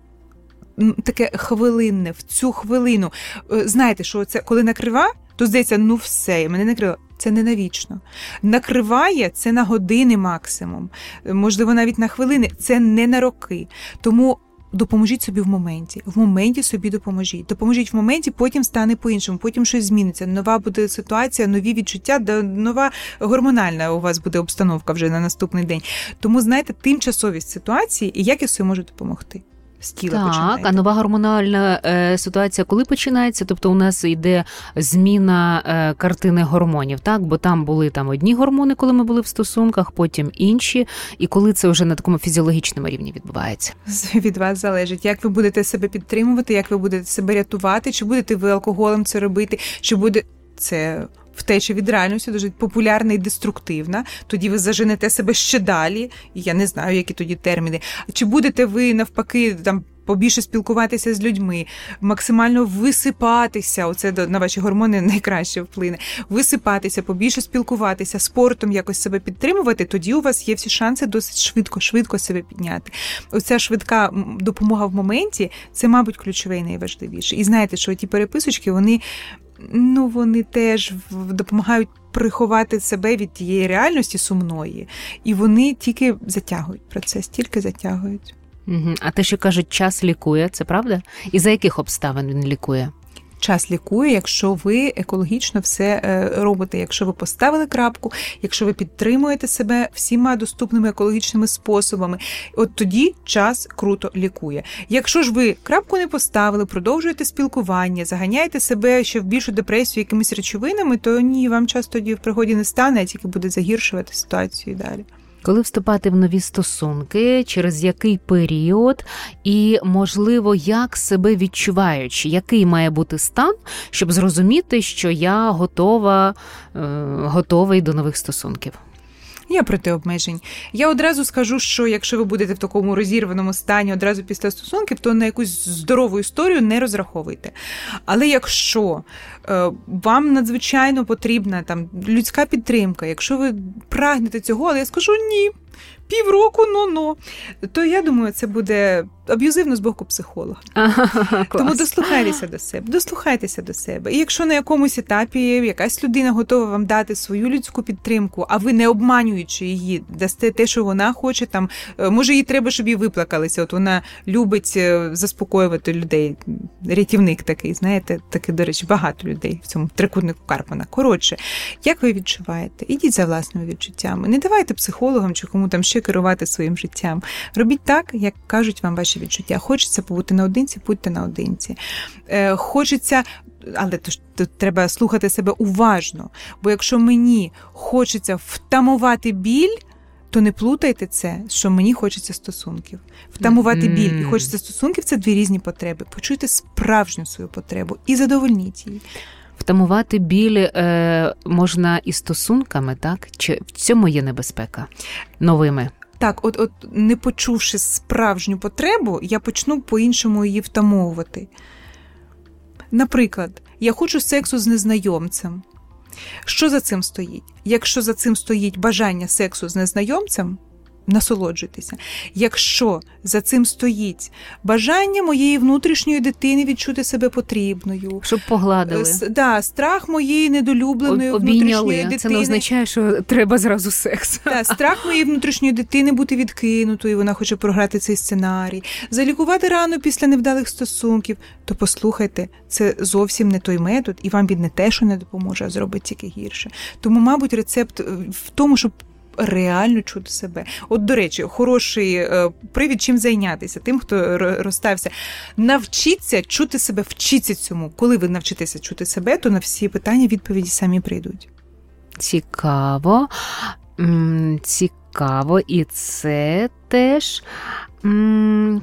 Таке хвилинне в цю хвилину. Е, знаєте, що це коли накрива, то здається, ну все, мене накрило. Це не навічно. Накриває це на години максимум, можливо, навіть на хвилини. Це не на роки. Тому допоможіть собі в моменті. В моменті собі допоможіть. Допоможіть в моменті, потім стане по-іншому, потім щось зміниться. Нова буде ситуація, нові відчуття, нова гормональна у вас буде обстановка вже на наступний день. Тому знаєте, тимчасовість ситуації і як я собі можу допомогти з тіла так, починаєте. А нова гормональна е, ситуація, коли починається? Тобто у нас йде зміна е, картини гормонів, так? Бо там були там одні гормони, коли ми були в стосунках, потім інші. І коли це вже на такому фізіологічному рівні відбувається? Від вас залежить, як ви будете себе підтримувати, як ви будете себе рятувати, чи будете ви алкоголем це робити, чи буде це втеча від реальності дуже популярна і деструктивна. Тоді ви заженете себе ще далі. І я не знаю, які тоді терміни. Чи будете ви навпаки там? Побільше спілкуватися з людьми, максимально висипатися. Оце на ваші гормони [laughs] найкраще вплине. Висипатися, побільше спілкуватися, спортом якось себе підтримувати. Тоді у вас є всі шанси досить швидко, швидко себе підняти. Оця швидка допомога в моменті це, мабуть, ключове і найважливіше. І знаєте, що ті переписочки вони ну вони теж допомагають приховати себе від тієї реальності сумної, і вони тільки затягують процес, тільки затягують. Угу. А те, що кажуть, час лікує, це правда? І за яких обставин він лікує? Час лікує, якщо ви екологічно все е, робите, якщо ви поставили крапку, якщо ви підтримуєте себе всіма доступними екологічними способами, от тоді час круто лікує. Якщо ж ви крапку не поставили, продовжуєте спілкування, заганяєте себе ще в більшу депресію якимись речовинами, то ні, вам час тоді в пригоді не стане, а тільки буде загіршувати ситуацію далі. Коли вступати в нові стосунки, через який період, і, можливо, як себе відчуваючи, який має бути стан, щоб зрозуміти, що я готова, е, готовий до нових стосунків. Я проти обмежень. Я одразу скажу, що якщо ви будете в такому розірваному стані одразу після стосунків, то на якусь здорову історію не розраховуйте. Але якщо е, вам надзвичайно потрібна там людська підтримка, якщо ви прагнете цього, але я скажу ні півроку, ну-ну, то я думаю, це буде аб'юзивно з боку психолога. Ага, Тому дослухайтеся до себе, дослухайтеся до себе. І якщо на якомусь етапі якась людина готова вам дати свою людську підтримку, а ви не обманюючи її, дасте те, що вона хоче, там е, може їй треба, щоб її виплакалися. От вона любить е, заспокоювати людей. Рятівник такий, знаєте, таке, до речі, багато людей в цьому трикутнику Карпана. Коротше, як ви відчуваєте? Ідіть за власними відчуттями. Не давайте психологам чи кому там ще керувати своїм життям. Робіть так, як кажуть вам ваші відчуття. Хочеться побути наодинці, будьте наодинці. Е, Хочеться. Але тут треба слухати себе уважно. Бо якщо мені хочеться втамувати біль, то не плутайте це, що мені хочеться стосунків. Втамувати біль і хочеться стосунків це дві різні потреби. Почуйте справжню свою потребу і задовольніть її. Втамувати біль е, можна і стосунками, так? Чи в цьому є небезпека новими? Так, от, от не почувши справжню потребу, я почну по-іншому її втамовувати. Наприклад, я хочу сексу з незнайомцем. Що за цим стоїть? Якщо за цим стоїть бажання сексу з незнайомцем, насолоджуйтеся. Якщо за цим стоїть бажання моєї внутрішньої дитини відчути себе потрібною, щоб погладили С, да, страх моєї недолюбленої Обійняли. внутрішньої дитини. Це не означає, що треба зразу секс. Да, страх моєї внутрішньої дитини бути відкинутою, вона хоче програти цей сценарій, залікувати рану після невдалих стосунків. То послухайте, це зовсім не той метод, і вам він не те, що не допоможе, а зробить тільки гірше. Тому, мабуть, рецепт в тому, щоб реально чути себе. От, до речі, хороший е, привід чим зайнятися, тим, хто розстався. Навчіться чути себе, вчіться цьому. Коли ви навчитеся чути себе, то на всі питання відповіді самі прийдуть. Цікаво. Цікаво, і це теж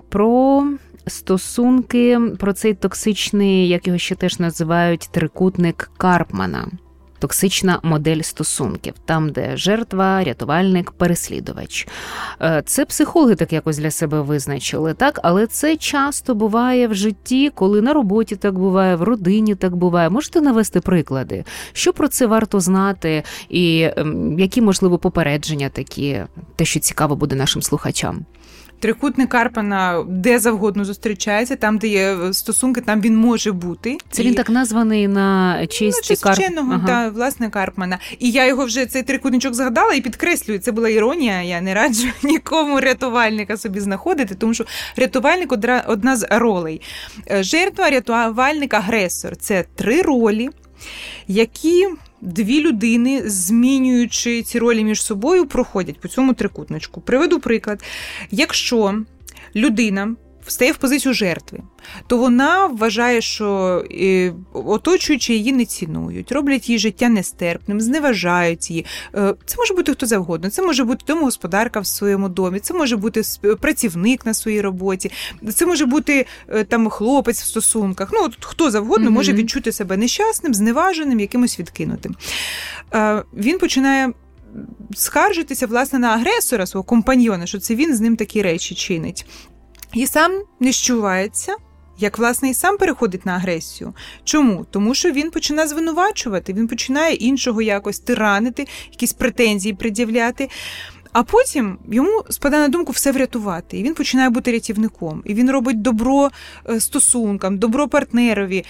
про стосунки, про цей токсичний, як його ще теж називають, трикутник Карпмана токсична модель стосунків, там, де жертва, рятувальник, переслідувач. Е, це психологи так якось для себе визначили, так, але це часто буває в житті, коли на роботі так буває, в родині так буває. Можете навести приклади, що про це варто знати, і ем, які можливо попередження такі, те, що цікаво буде нашим слухачам. Трикутник Карпана де завгодно зустрічається, там, де є е, стосунки, там він може бути. Це і... він так названий на честь ну, Карп... ага. та власне Карпмана. І я його вже цей трикутничок згадала і підкреслюю, це була іронія. Я не раджу [laughs] нікому рятувальника собі знаходити, тому що рятувальник одна з ролей. Е, жертва, рятувальник, агресор це три ролі, які дві людини, змінюючи ці ролі між собою, проходять по цьому трикутничку. Приведу приклад. Якщо людина стає в позицію жертви, то вона вважає, що е, оточуючи її не цінують, роблять її життя нестерпним, зневажають її. Е, це може бути хто завгодно. Це може бути домогосподарка в своєму домі, це може бути працівник на своїй роботі, це може бути е, там хлопець в стосунках. Ну, от хто завгодно mm може відчути себе нещасним, зневаженим, якимось відкинутим. Він починає. Скаржитися власне на агресора свого компаньйона, що це він з ним такі речі чинить. І сам не щувається, як власне і сам переходить на агресію. Чому? Тому що він починає звинувачувати, він починає іншого якось тиранити, якісь претензії пред'являти. А потім йому спадає на думку все врятувати, і він починає бути рятівником. І він робить добро е, стосункам, добро партнерові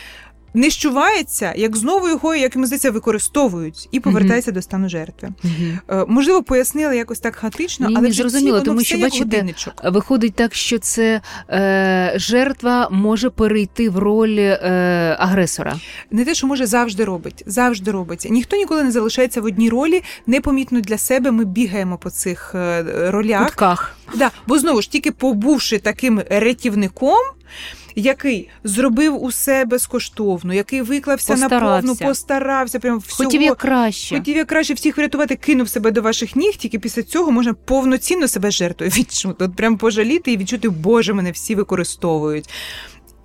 не щувається, як знову його, як йому здається, використовують і повертається mm-hmm. до стану жертви. Mm-hmm. Можливо, пояснили якось так хаотично, Ні, але не зрозуміло, тому що бачите, виходить так, що це е, жертва може перейти в роль е, агресора. Не те, що може завжди робить, завжди робиться. Ніхто ніколи не залишається в одній ролі, непомітно для себе. Ми бігаємо по цих е, ролях. Кутках. Да, бо знову ж тільки побувши таким рятівником який зробив усе безкоштовно, який виклався постарався. на повну, постарався, прям всього, хотів як краще. Хотів як краще всіх врятувати, кинув себе до ваших ніг. Тільки після цього можна повноцінно себе жертвою [laughs] відчути. От прям пожаліти і відчути, боже, мене всі використовують.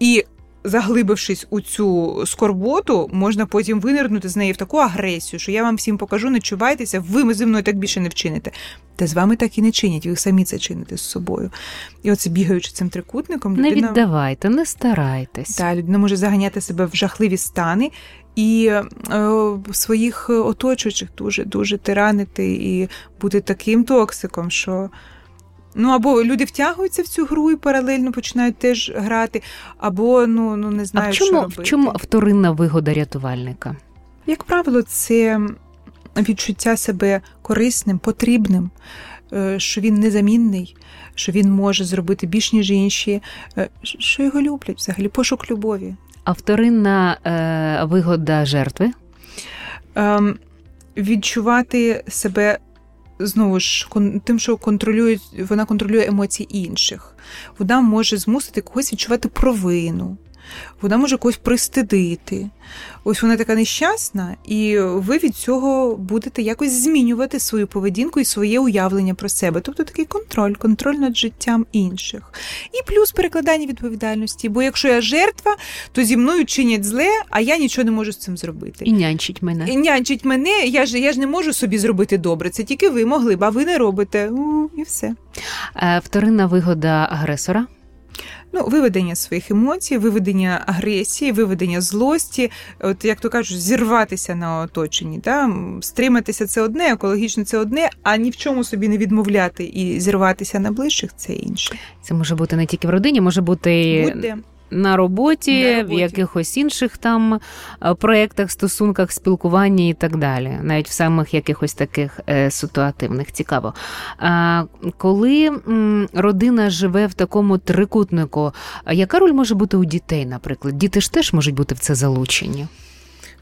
І заглибившись у цю скорботу, можна потім винирнути з неї в таку агресію, що я вам всім покажу, не чувайтеся, ви зі мною так більше не вчините. Та з вами так і не чинять, ви самі це чините з собою. І оце бігаючи цим трикутником, людина... не віддавайте, не старайтесь. Так, людина може заганяти себе в жахливі стани. І е, своїх оточуючих дуже дуже тиранити і бути таким токсиком, що Ну, або люди втягуються в цю гру і паралельно починають теж грати, або ну ну не знаю, а в чому, що робити. в чому вторинна вигода рятувальника? Як правило, це відчуття себе корисним, потрібним, е, що він незамінний, що він може зробити більш ніж інші, е, що його люблять взагалі, пошук любові. А вторинна е, вигода жертви? Ем, Відчувати себе знову ж тим, що контролює, вона контролює емоції інших. Вона може змусити когось відчувати провину, вона може когось пристидити. Ось вона така нещасна, і ви від цього будете якось змінювати свою поведінку і своє уявлення про себе. Тобто такий контроль, контроль над життям інших. І плюс перекладання відповідальності. Бо якщо я жертва, то зі мною чинять зле, а я нічого не можу з цим зробити. І нянчить мене. І нянчить мене, я ж я ж не можу собі зробити добре. Це тільки ви могли б, а ви не робите. У, І все. Е, вторинна вигода агресора. Ну, виведення своїх емоцій, виведення агресії, виведення злості, от як то кажуть, зірватися на оточенні. Да? Стриматися це одне, екологічно це одне, а ні в чому собі не відмовляти і зірватися на ближчих це інше. Це може бути не тільки в родині, може бути. Будь-де на роботі, на роботі, в якихось інших там е, проєктах, стосунках, спілкуванні і так далі, навіть в самих якихось таких е, ситуативних. Цікаво. А коли родина живе в такому трикутнику, яка роль може бути у дітей, наприклад? Діти ж теж можуть бути в це залучені.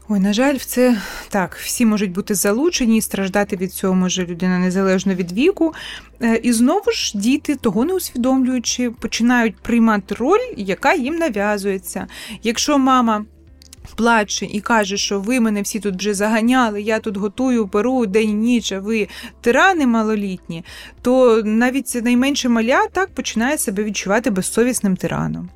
Ой, на жаль, в це так, всі можуть бути залучені і страждати від цього може людина незалежно від віку. Е, і знову ж діти, того не усвідомлюючи, починають приймати роль, яка їм нав'язується. Якщо мама плаче і каже, що ви мене всі тут вже заганяли, я тут готую, перу день і ніч, а ви тирани малолітні, то навіть найменше маля так починає себе відчувати безсовісним тираном.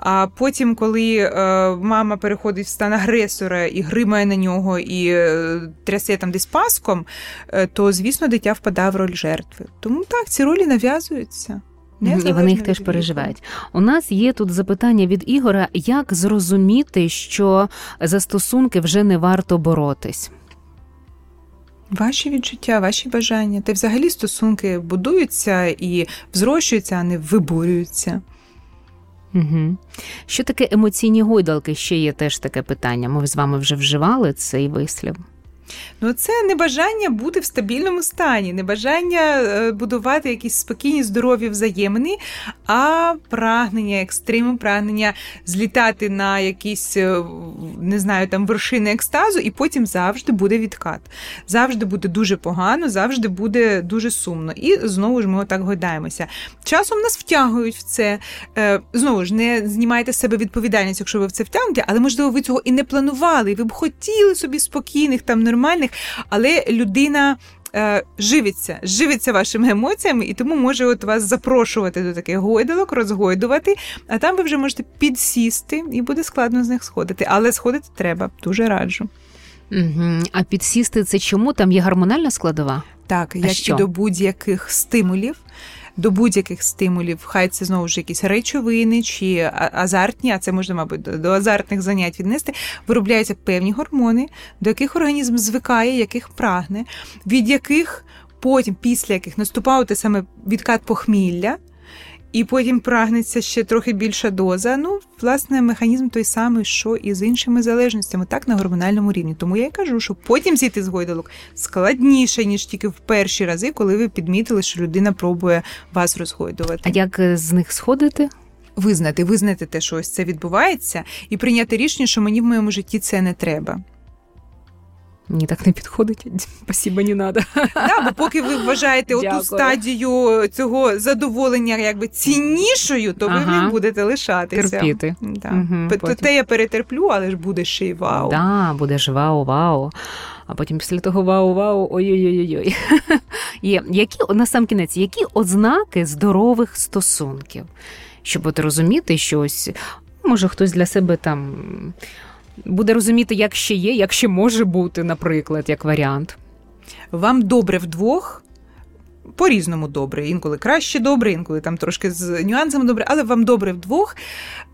А потім, коли е, мама переходить в стан агресора і гримає на нього і е, трясе там десь паском, е, то звісно дитя впадає в роль жертви. Тому так ці ролі нав'язуються. І вони їх теж переживають. У нас є тут запитання від Ігора: як зрозуміти, що за стосунки вже не варто боротись? Ваші відчуття, ваші бажання. Та взагалі стосунки будуються і взрощуються, а не виборюються. Угу. Що таке емоційні гойдалки? Ще є теж таке питання. Ми з вами вже вживали цей вислів. Ну, це не бажання бути в стабільному стані, не бажання е, будувати якісь спокійні, здорові взаємини, а прагнення, екстриму, прагнення злітати на якісь, е, не знаю, там вершини екстазу, і потім завжди буде відкат. Завжди буде дуже погано, завжди буде дуже сумно. І знову ж ми отак гойдаємося. Часом нас втягують в це. Е, знову ж не знімайте з себе відповідальність, якщо ви в це втягнете, але можливо ви цього і не планували, і ви б хотіли собі спокійних там нормальних нормальних, але людина. Е, живиться, живиться вашими емоціями, і тому може от вас запрошувати до таких гойдалок, розгойдувати, а там ви вже можете підсісти, і буде складно з них сходити. Але сходити треба, дуже раджу. Угу. А підсісти це чому? Там є гормональна складова? Так, як що? і до будь-яких стимулів до будь-яких стимулів, хай це знову ж якісь речовини чи азартні, а це можна, мабуть, до азартних занять віднести, виробляються певні гормони, до яких організм звикає, яких прагне, від яких потім, після яких наступав те саме відкат похмілля і потім прагнеться ще трохи більша доза. Ну, власне, механізм той самий, що і з іншими залежностями, так на гормональному рівні. Тому я й кажу, що потім зійти з гойдалок складніше, ніж тільки в перші рази, коли ви підмітили, що людина пробує вас розгойдувати. А як е, з них сходити? Визнати, визнати те, що ось це відбувається, і прийняти рішення, що мені в моєму житті це не треба. Мені так не підходить. [laughs] Спасибо, не надо. Да, бо поки ви вважаєте оту стадію цього задоволення якби ціннішою, то ага. ви не будете лишатися. Терпіти. Да. Угу, Те я перетерплю, але ж буде ще й вау. Да, буде ж вау-вау. А потім після того вау-вау, ой-ой-ой. [laughs] Є які на сам кінець, які ознаки здорових стосунків? Щоб от розуміти, що ось може хтось для себе там буде розуміти, як ще є, як ще може бути, наприклад, як варіант. Вам добре вдвох. По-різному добре. Інколи краще добре, інколи там трошки з нюансами добре, але вам добре вдвох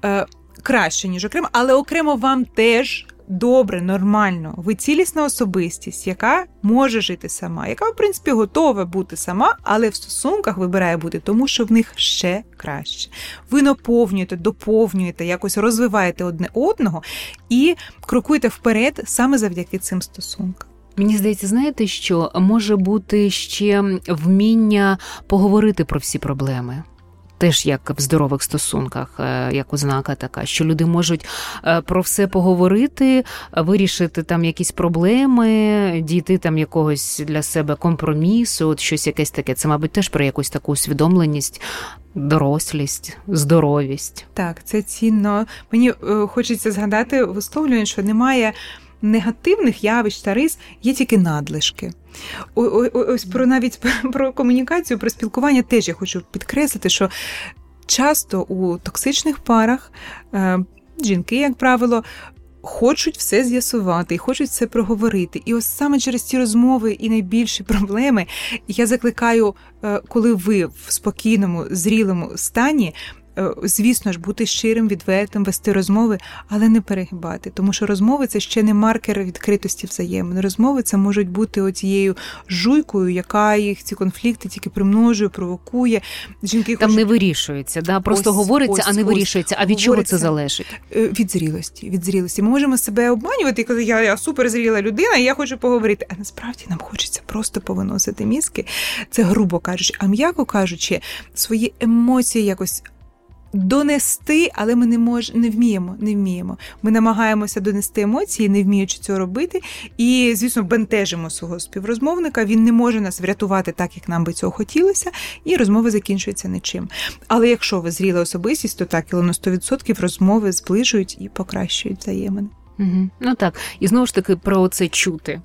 е, краще, ніж окремо, але окремо вам теж добре, нормально. Ви цілісна особистість, яка може жити сама, яка, в принципі, готова бути сама, але в стосунках вибирає бути, тому що в них ще краще. Ви наповнюєте, доповнюєте, якось розвиваєте одне одного і крокуєте вперед саме завдяки цим стосункам. Мені здається, знаєте, що може бути ще вміння поговорити про всі проблеми теж як в здорових стосунках, е, як ознака така, що люди можуть е, про все поговорити, вирішити там якісь проблеми, дійти там якогось для себе компромісу, от щось якесь таке. Це, мабуть, теж про якусь таку усвідомленість. Дорослість, здоровість. Так, це цінно. Мені е, хочеться згадати висловлювання, що немає негативних явищ та рис, є тільки надлишки. Ось про навіть [laughs] про комунікацію, про спілкування теж я хочу підкреслити, що часто у токсичних парах е, жінки, як правило, хочуть все з'ясувати і хочуть все проговорити. І ось саме через ці розмови і найбільші [laughs] проблеми я закликаю, е, коли ви в спокійному, зрілому стані звісно ж, бути щирим, відвертим, вести розмови, але не перегибати. Тому що розмови це ще не маркер відкритості взаємин. Розмови це можуть бути оцією жуйкою, яка їх ці конфлікти тільки примножує, провокує. Жінки там хочуть... не вирішується, да просто ось, говориться, ось, а не вирішується. А від чого це залежить? Е, від зрілості. Від зрілості. Ми можемо себе обманювати і казати, я, я суперзріла людина, і я хочу поговорити. А насправді нам хочеться просто повиносити мізки. Це грубо кажучи, а м'яко кажучи, свої емоції якось донести, але ми не мож, не вміємо. Не вміємо. Ми намагаємося донести емоції, не вміючи цього робити. І, звісно, бентежимо свого співрозмовника. Він не може нас врятувати так, як нам би цього хотілося, і розмова закінчується нічим. Але якщо ви зріла особистість, то так, і на 100% розмови зближують і покращують взаємини. Угу. Ну так, і знову ж таки про це чути.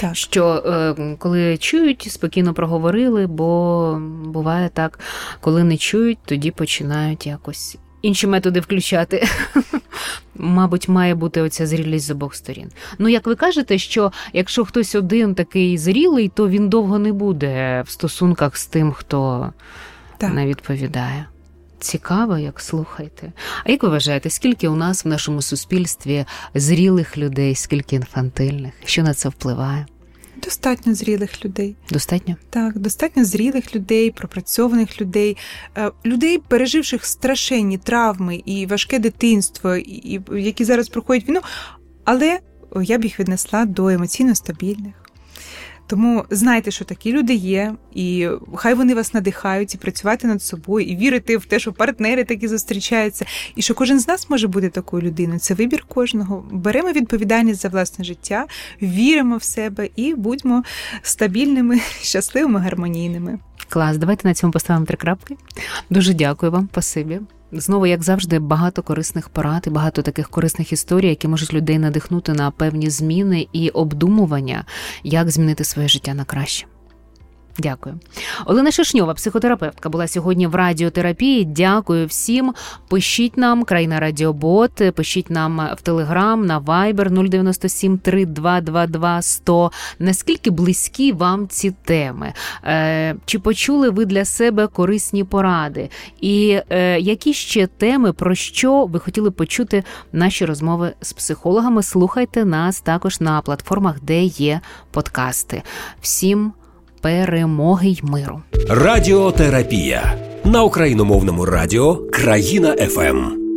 Так. Що е, коли чують, спокійно проговорили, бо буває так, коли не чують, тоді починають якось інші методи включати. [laughs] Мабуть, має бути оця зрілість з обох сторін. Ну, як ви кажете, що якщо хтось один такий зрілий, то він довго не буде в стосунках з тим, хто так. не відповідає. Цікаво, як слухайте. А як ви вважаєте, скільки у нас в нашому суспільстві зрілих людей, скільки інфантильних? Що на це впливає? Достатньо зрілих людей. Достатньо? Так, достатньо зрілих людей, пропрацьованих людей, е, людей, переживших страшенні травми і важке дитинство, і які зараз проходять війну. Але я б їх віднесла до емоційно стабільних. Тому знайте, що такі люди є, і хай вони вас надихають і працювати над собою, і вірити в те, що партнери такі зустрічаються, і що кожен з нас може бути такою людиною. Це вибір кожного. Беремо відповідальність за власне життя, віримо в себе і будьмо стабільними, [laughs] щасливими, гармонійними. Клас, давайте на цьому поставимо три крапки. Дуже дякую вам, спасибі. Знову, як завжди, багато корисних порад і багато таких корисних історій, які можуть людей надихнути на певні зміни і обдумування, як змінити своє життя на краще. Дякую. Олена Шишньова, психотерапевтка, була сьогодні в радіотерапії. Дякую всім. Пишіть нам, крайна Радіобот, пишіть нам в Телеграм, на Viber 097 3222 100. Наскільки близькі вам ці теми? Е, Чи почули ви для себе корисні поради? І е, які ще теми, про що ви хотіли почути наші розмови з психологами? Слухайте нас також на платформах, де є подкасти. Всім перемоги й миру. Радіотерапія на україномовному радіо Країна ФМ.